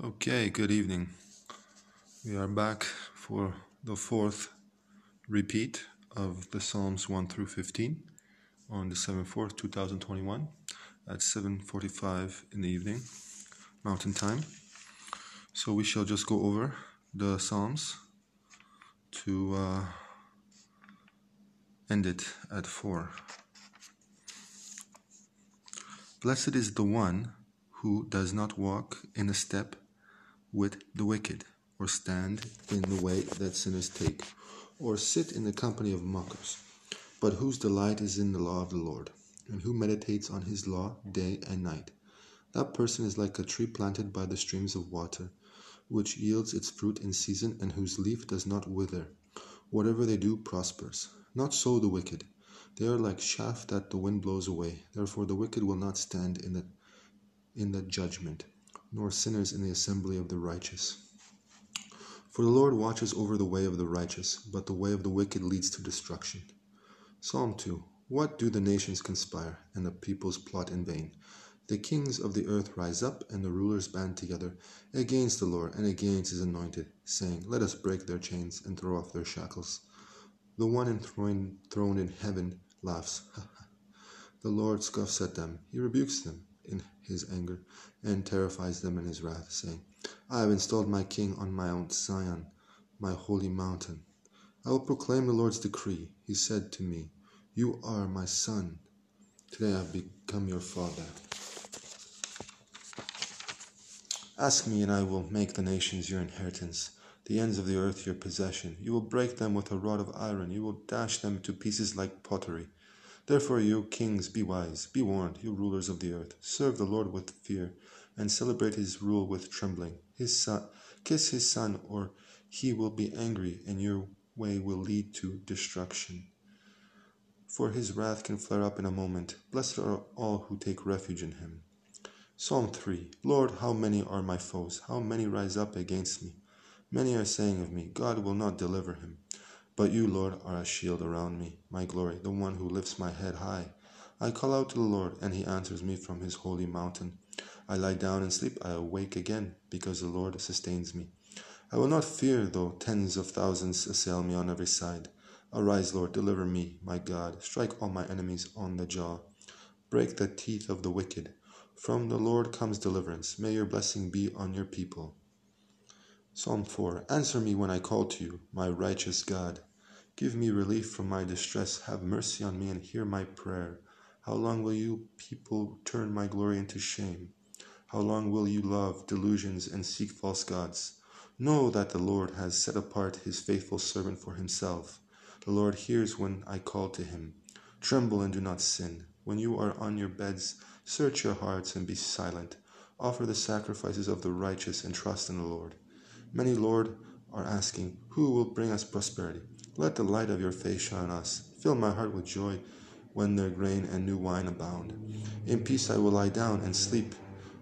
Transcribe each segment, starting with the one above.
Okay, good evening. We are back for the fourth repeat of the Psalms 1 through 15 on December 4th, 2021 at 7:45 in the evening, Mountain Time. So we shall just go over the Psalms to uh, end it at 4. Blessed is the one who does not walk in a step with the wicked, or stand in the way that sinners take, or sit in the company of mockers, but whose delight is in the law of the Lord, and who meditates on his law day and night. That person is like a tree planted by the streams of water, which yields its fruit in season, and whose leaf does not wither. Whatever they do prospers. Not so the wicked. They are like chaff that the wind blows away. Therefore the wicked will not stand in the in the judgment nor sinners in the assembly of the righteous. For the Lord watches over the way of the righteous, but the way of the wicked leads to destruction. Psalm 2 What do the nations conspire, and the peoples plot in vain? The kings of the earth rise up, and the rulers band together against the Lord and against his anointed, saying, Let us break their chains and throw off their shackles. The one enthroned in heaven laughs. the Lord scoffs at them, he rebukes them in his anger and terrifies them in his wrath, saying, I have installed my king on Mount Zion, my holy mountain. I will proclaim the Lord's decree. He said to me, You are my son. Today I have become your father. Ask me, and I will make the nations your inheritance, the ends of the earth your possession. You will break them with a rod of iron, you will dash them to pieces like pottery. Therefore, you kings, be wise, be warned, you rulers of the earth. Serve the Lord with fear, and celebrate his rule with trembling. His son, kiss his son, or he will be angry, and your way will lead to destruction. For his wrath can flare up in a moment. Blessed are all who take refuge in him. Psalm 3 Lord, how many are my foes? How many rise up against me? Many are saying of me, God will not deliver him. But you, Lord, are a shield around me, my glory, the one who lifts my head high. I call out to the Lord, and he answers me from his holy mountain. I lie down and sleep, I awake again, because the Lord sustains me. I will not fear though tens of thousands assail me on every side. Arise, Lord, deliver me, my God. Strike all my enemies on the jaw. Break the teeth of the wicked. From the Lord comes deliverance. May your blessing be on your people. Psalm 4 Answer me when I call to you, my righteous God. Give me relief from my distress. Have mercy on me and hear my prayer. How long will you people turn my glory into shame? How long will you love delusions and seek false gods? Know that the Lord has set apart his faithful servant for himself. The Lord hears when I call to him. Tremble and do not sin. When you are on your beds, search your hearts and be silent. Offer the sacrifices of the righteous and trust in the Lord. Many, Lord, are asking, Who will bring us prosperity? Let the light of your face shine on us. Fill my heart with joy when their grain and new wine abound. In peace I will lie down and sleep,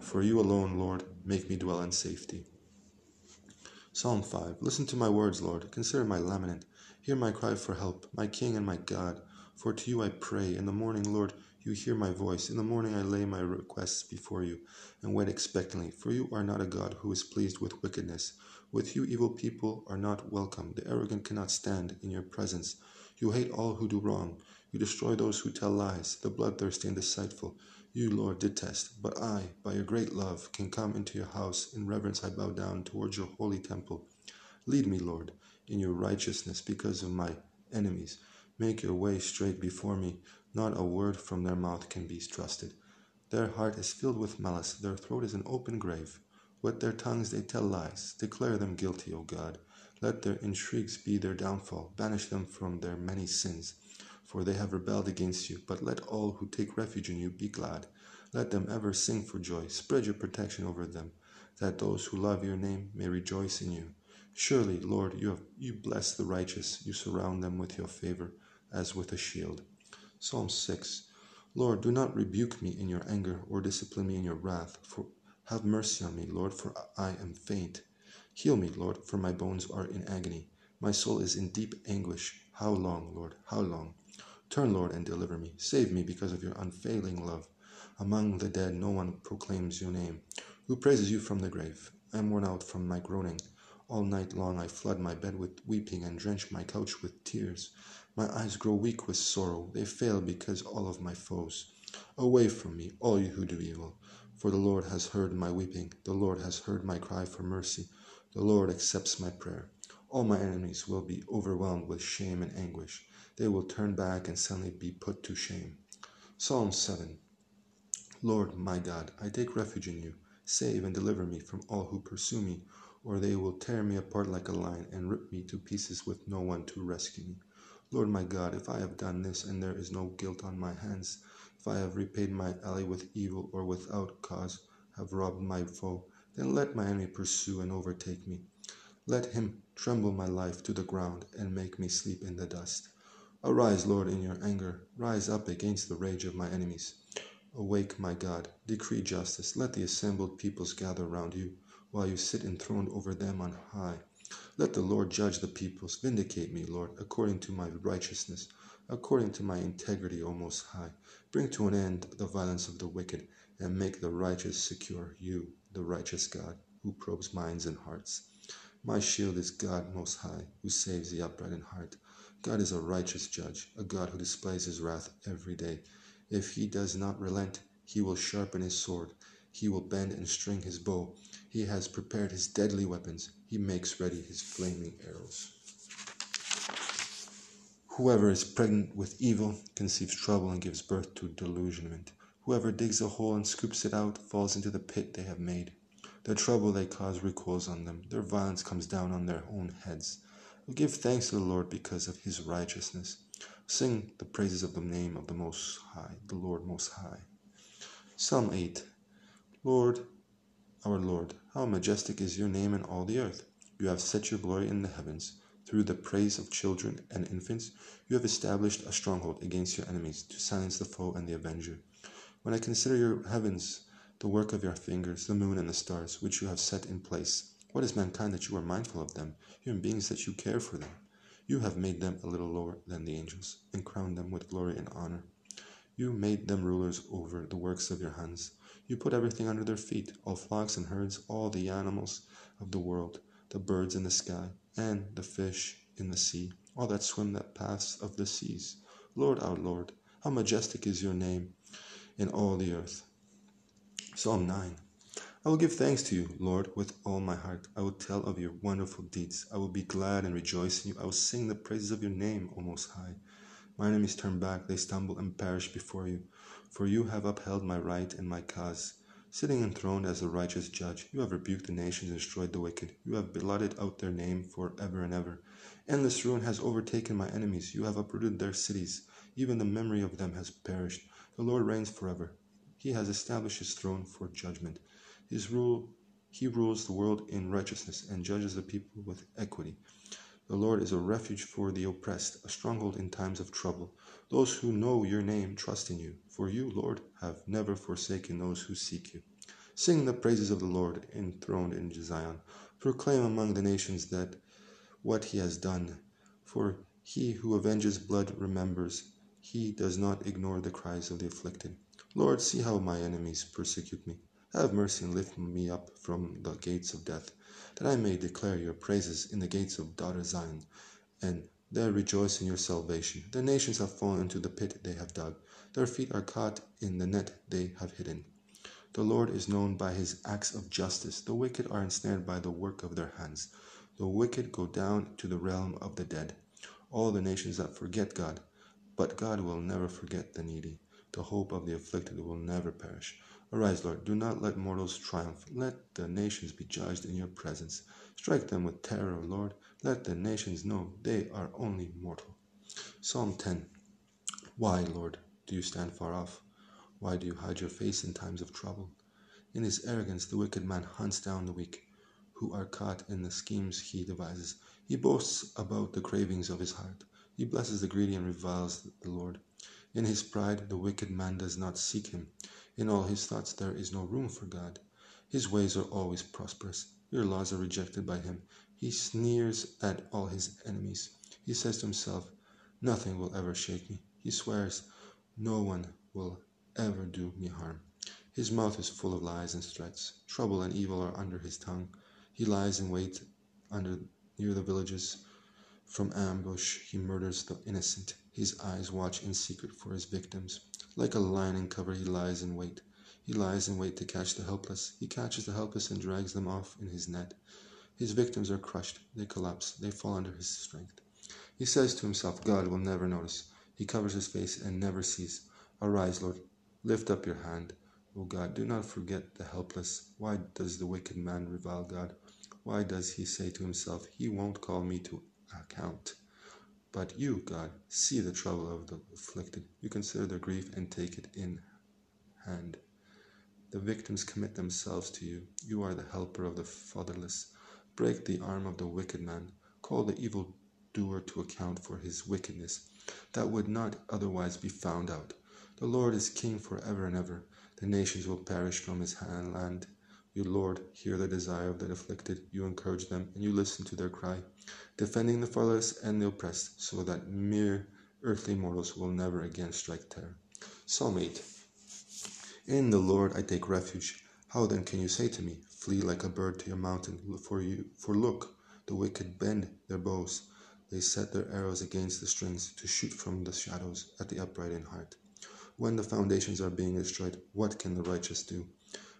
for you alone, Lord, make me dwell in safety. Psalm 5 Listen to my words, Lord. Consider my lament. Hear my cry for help, my King and my God. For to you I pray. In the morning, Lord, you hear my voice. In the morning I lay my requests before you and wait expectantly. For you are not a God who is pleased with wickedness. With you, evil people are not welcome. The arrogant cannot stand in your presence. You hate all who do wrong. You destroy those who tell lies, the bloodthirsty and deceitful. You, Lord, detest. But I, by your great love, can come into your house. In reverence I bow down towards your holy temple. Lead me, Lord, in your righteousness because of my enemies. Make your way straight before me. Not a word from their mouth can be trusted. Their heart is filled with malice. Their throat is an open grave. With their tongues they tell lies. Declare them guilty, O God. Let their intrigues be their downfall. Banish them from their many sins. For they have rebelled against you. But let all who take refuge in you be glad. Let them ever sing for joy. Spread your protection over them, that those who love your name may rejoice in you. Surely, Lord, you, have, you bless the righteous. You surround them with your favor as with a shield. Psalm 6 Lord, do not rebuke me in your anger or discipline me in your wrath, for have mercy on me, Lord, for I am faint. Heal me, Lord, for my bones are in agony. My soul is in deep anguish. How long, Lord? How long? Turn, Lord, and deliver me. Save me because of your unfailing love. Among the dead, no one proclaims your name. Who praises you from the grave? I am worn out from my groaning. All night long I flood my bed with weeping and drench my couch with tears. My eyes grow weak with sorrow, they fail because all of my foes. Away from me, all you who do evil. For the Lord has heard my weeping, the Lord has heard my cry for mercy, the Lord accepts my prayer. All my enemies will be overwhelmed with shame and anguish. They will turn back and suddenly be put to shame. Psalm 7 Lord my God, I take refuge in you. Save and deliver me from all who pursue me, or they will tear me apart like a lion and rip me to pieces with no one to rescue me. Lord my God, if I have done this and there is no guilt on my hands, if I have repaid my ally with evil or without cause have robbed my foe, then let my enemy pursue and overtake me. Let him tremble my life to the ground and make me sleep in the dust. Arise, Lord, in your anger. Rise up against the rage of my enemies. Awake, my God, decree justice. Let the assembled peoples gather round you, while you sit enthroned over them on high. Let the Lord judge the peoples. Vindicate me, Lord, according to my righteousness, according to my integrity, O Most High. Bring to an end the violence of the wicked, and make the righteous secure, you, the righteous God, who probes minds and hearts. My shield is God Most High, who saves the upright in heart. God is a righteous judge, a God who displays his wrath every day. If he does not relent, he will sharpen his sword. He will bend and string his bow. He has prepared his deadly weapons. He makes ready his flaming arrows. Whoever is pregnant with evil conceives trouble and gives birth to delusionment. Whoever digs a hole and scoops it out falls into the pit they have made. The trouble they cause recoils on them. Their violence comes down on their own heads. Give thanks to the Lord because of his righteousness. Sing the praises of the name of the Most High, the Lord Most High. Psalm 8 Lord, our Lord, how majestic is your name in all the earth. You have set your glory in the heavens. Through the praise of children and infants, you have established a stronghold against your enemies to silence the foe and the avenger. When I consider your heavens, the work of your fingers, the moon and the stars, which you have set in place, what is mankind that you are mindful of them, human beings that you care for them? You have made them a little lower than the angels, and crowned them with glory and honor. You made them rulers over the works of your hands. You put everything under their feet, all flocks and herds, all the animals of the world, the birds in the sky, and the fish in the sea, all that swim the paths of the seas. Lord our Lord, how majestic is your name in all the earth. Psalm 9 I will give thanks to you, Lord, with all my heart. I will tell of your wonderful deeds. I will be glad and rejoice in you. I will sing the praises of your name, O Most High. My enemies turn back, they stumble and perish before you. For you have upheld my right and my cause. Sitting enthroned as a righteous judge, you have rebuked the nations and destroyed the wicked. You have blotted out their name for ever and ever. Endless ruin has overtaken my enemies. You have uprooted their cities. Even the memory of them has perished. The Lord reigns forever. He has established his throne for judgment. His rule, he rules the world in righteousness and judges the people with equity. The Lord is a refuge for the oppressed, a stronghold in times of trouble. Those who know your name trust in you, for you, Lord, have never forsaken those who seek you. Sing the praises of the Lord enthroned in Zion. Proclaim among the nations that what he has done. For he who avenges blood remembers. He does not ignore the cries of the afflicted. Lord, see how my enemies persecute me. Have mercy and lift me up from the gates of death, that I may declare your praises in the gates of daughter Zion, and there rejoice in your salvation. The nations have fallen into the pit they have dug, their feet are caught in the net they have hidden. The Lord is known by his acts of justice. The wicked are ensnared by the work of their hands. The wicked go down to the realm of the dead. All the nations that forget God, but God will never forget the needy. The hope of the afflicted will never perish. Arise, Lord, do not let mortals triumph. Let the nations be judged in your presence. Strike them with terror, Lord. Let the nations know they are only mortal. Psalm 10 Why, Lord, do you stand far off? Why do you hide your face in times of trouble? In his arrogance, the wicked man hunts down the weak, who are caught in the schemes he devises. He boasts about the cravings of his heart. He blesses the greedy and reviles the Lord. In his pride, the wicked man does not seek him. In all his thoughts there is no room for God. His ways are always prosperous. Your laws are rejected by him. He sneers at all his enemies. He says to himself, Nothing will ever shake me. He swears, No one will ever do me harm. His mouth is full of lies and threats. Trouble and evil are under his tongue. He lies in wait under near the villages. From ambush he murders the innocent. His eyes watch in secret for his victims. Like a lion in cover he lies in wait. He lies in wait to catch the helpless. He catches the helpless and drags them off in his net. His victims are crushed. They collapse. They fall under his strength. He says to himself, God will never notice. He covers his face and never sees. Arise, Lord. Lift up your hand. O God, do not forget the helpless. Why does the wicked man revile God? Why does he say to himself, He won't call me to account? But you, God, see the trouble of the afflicted. You consider their grief and take it in hand. The victims commit themselves to you. You are the helper of the fatherless. Break the arm of the wicked man. Call the evil doer to account for his wickedness, that would not otherwise be found out. The Lord is king for ever and ever. The nations will perish from his hand, land. You, Lord, hear the desire of the afflicted. You encourage them, and you listen to their cry, defending the fatherless and the oppressed, so that mere earthly mortals will never again strike terror. Psalm 8 In the Lord I take refuge. How then can you say to me, Flee like a bird to your mountain? For you, for look, the wicked bend their bows. They set their arrows against the strings to shoot from the shadows at the upright in heart. When the foundations are being destroyed, what can the righteous do?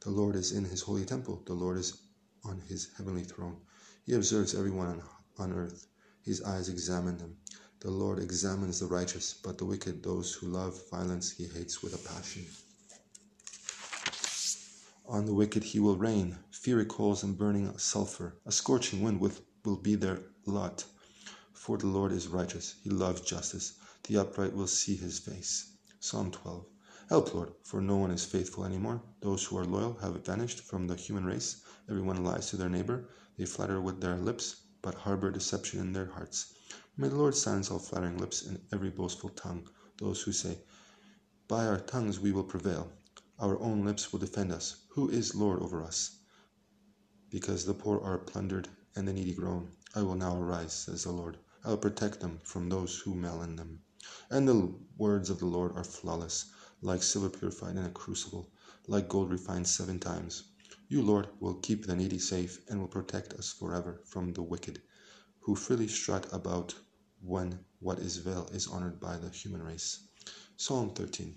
The Lord is in his holy temple. The Lord is on his heavenly throne. He observes everyone on, on earth. His eyes examine them. The Lord examines the righteous, but the wicked, those who love violence, he hates with a passion. On the wicked he will rain, fiery coals and burning sulphur. A scorching wind will be their lot. For the Lord is righteous, he loves justice. The upright will see his face. Psalm 12. Help, Lord, for no one is faithful anymore. Those who are loyal have vanished from the human race. Everyone lies to their neighbor. They flatter with their lips, but harbor deception in their hearts. May the Lord silence all flattering lips and every boastful tongue. Those who say, By our tongues we will prevail. Our own lips will defend us. Who is Lord over us? Because the poor are plundered and the needy groan. I will now arise, says the Lord. I will protect them from those who malign them. And the words of the Lord are flawless, like silver purified in a crucible, like gold refined seven times. You, Lord, will keep the needy safe and will protect us forever from the wicked, who freely strut about when what is vile is honored by the human race. Psalm 13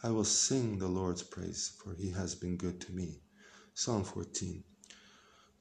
I will sing the Lord's praise, for he has been good to me. Psalm 14.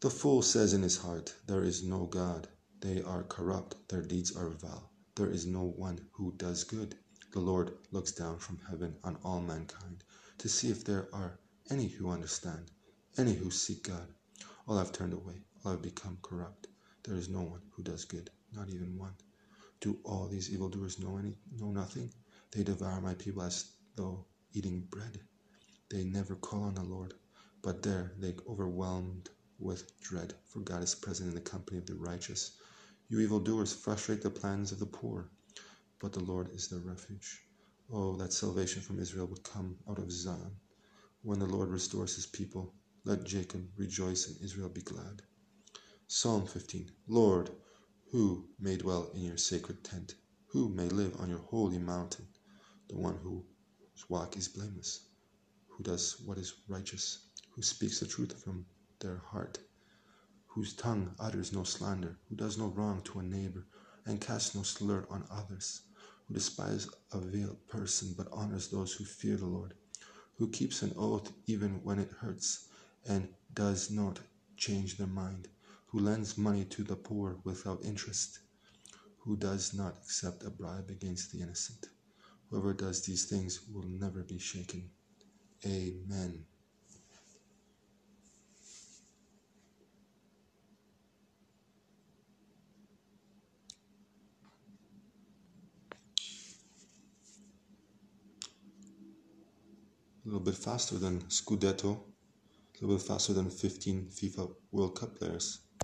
The fool says in his heart, There is no God. They are corrupt, their deeds are vile. There is no one who does good. The Lord looks down from heaven on all mankind to see if there are any who understand, any who seek God. All have turned away, all have become corrupt. There is no one who does good, not even one. Do all these evildoers know any know nothing? They devour my people as though eating bread. They never call on the Lord, but there they overwhelmed with dread, for God is present in the company of the righteous. You evildoers frustrate the plans of the poor but the Lord is their refuge. Oh, that salvation from Israel would come out of Zion. When the Lord restores his people, let Jacob rejoice and Israel be glad. Psalm 15 Lord, who may dwell in your sacred tent? Who may live on your holy mountain? The one whose walk is blameless, who does what is righteous, who speaks the truth from their heart, whose tongue utters no slander, who does no wrong to a neighbor, and casts no slur on others who despises a veiled person but honors those who fear the Lord, who keeps an oath even when it hurts and does not change their mind, who lends money to the poor without interest, who does not accept a bribe against the innocent. Whoever does these things will never be shaken. Amen. a little bit faster than Scudetto. a little bit faster than 15 FIFA World Cup players.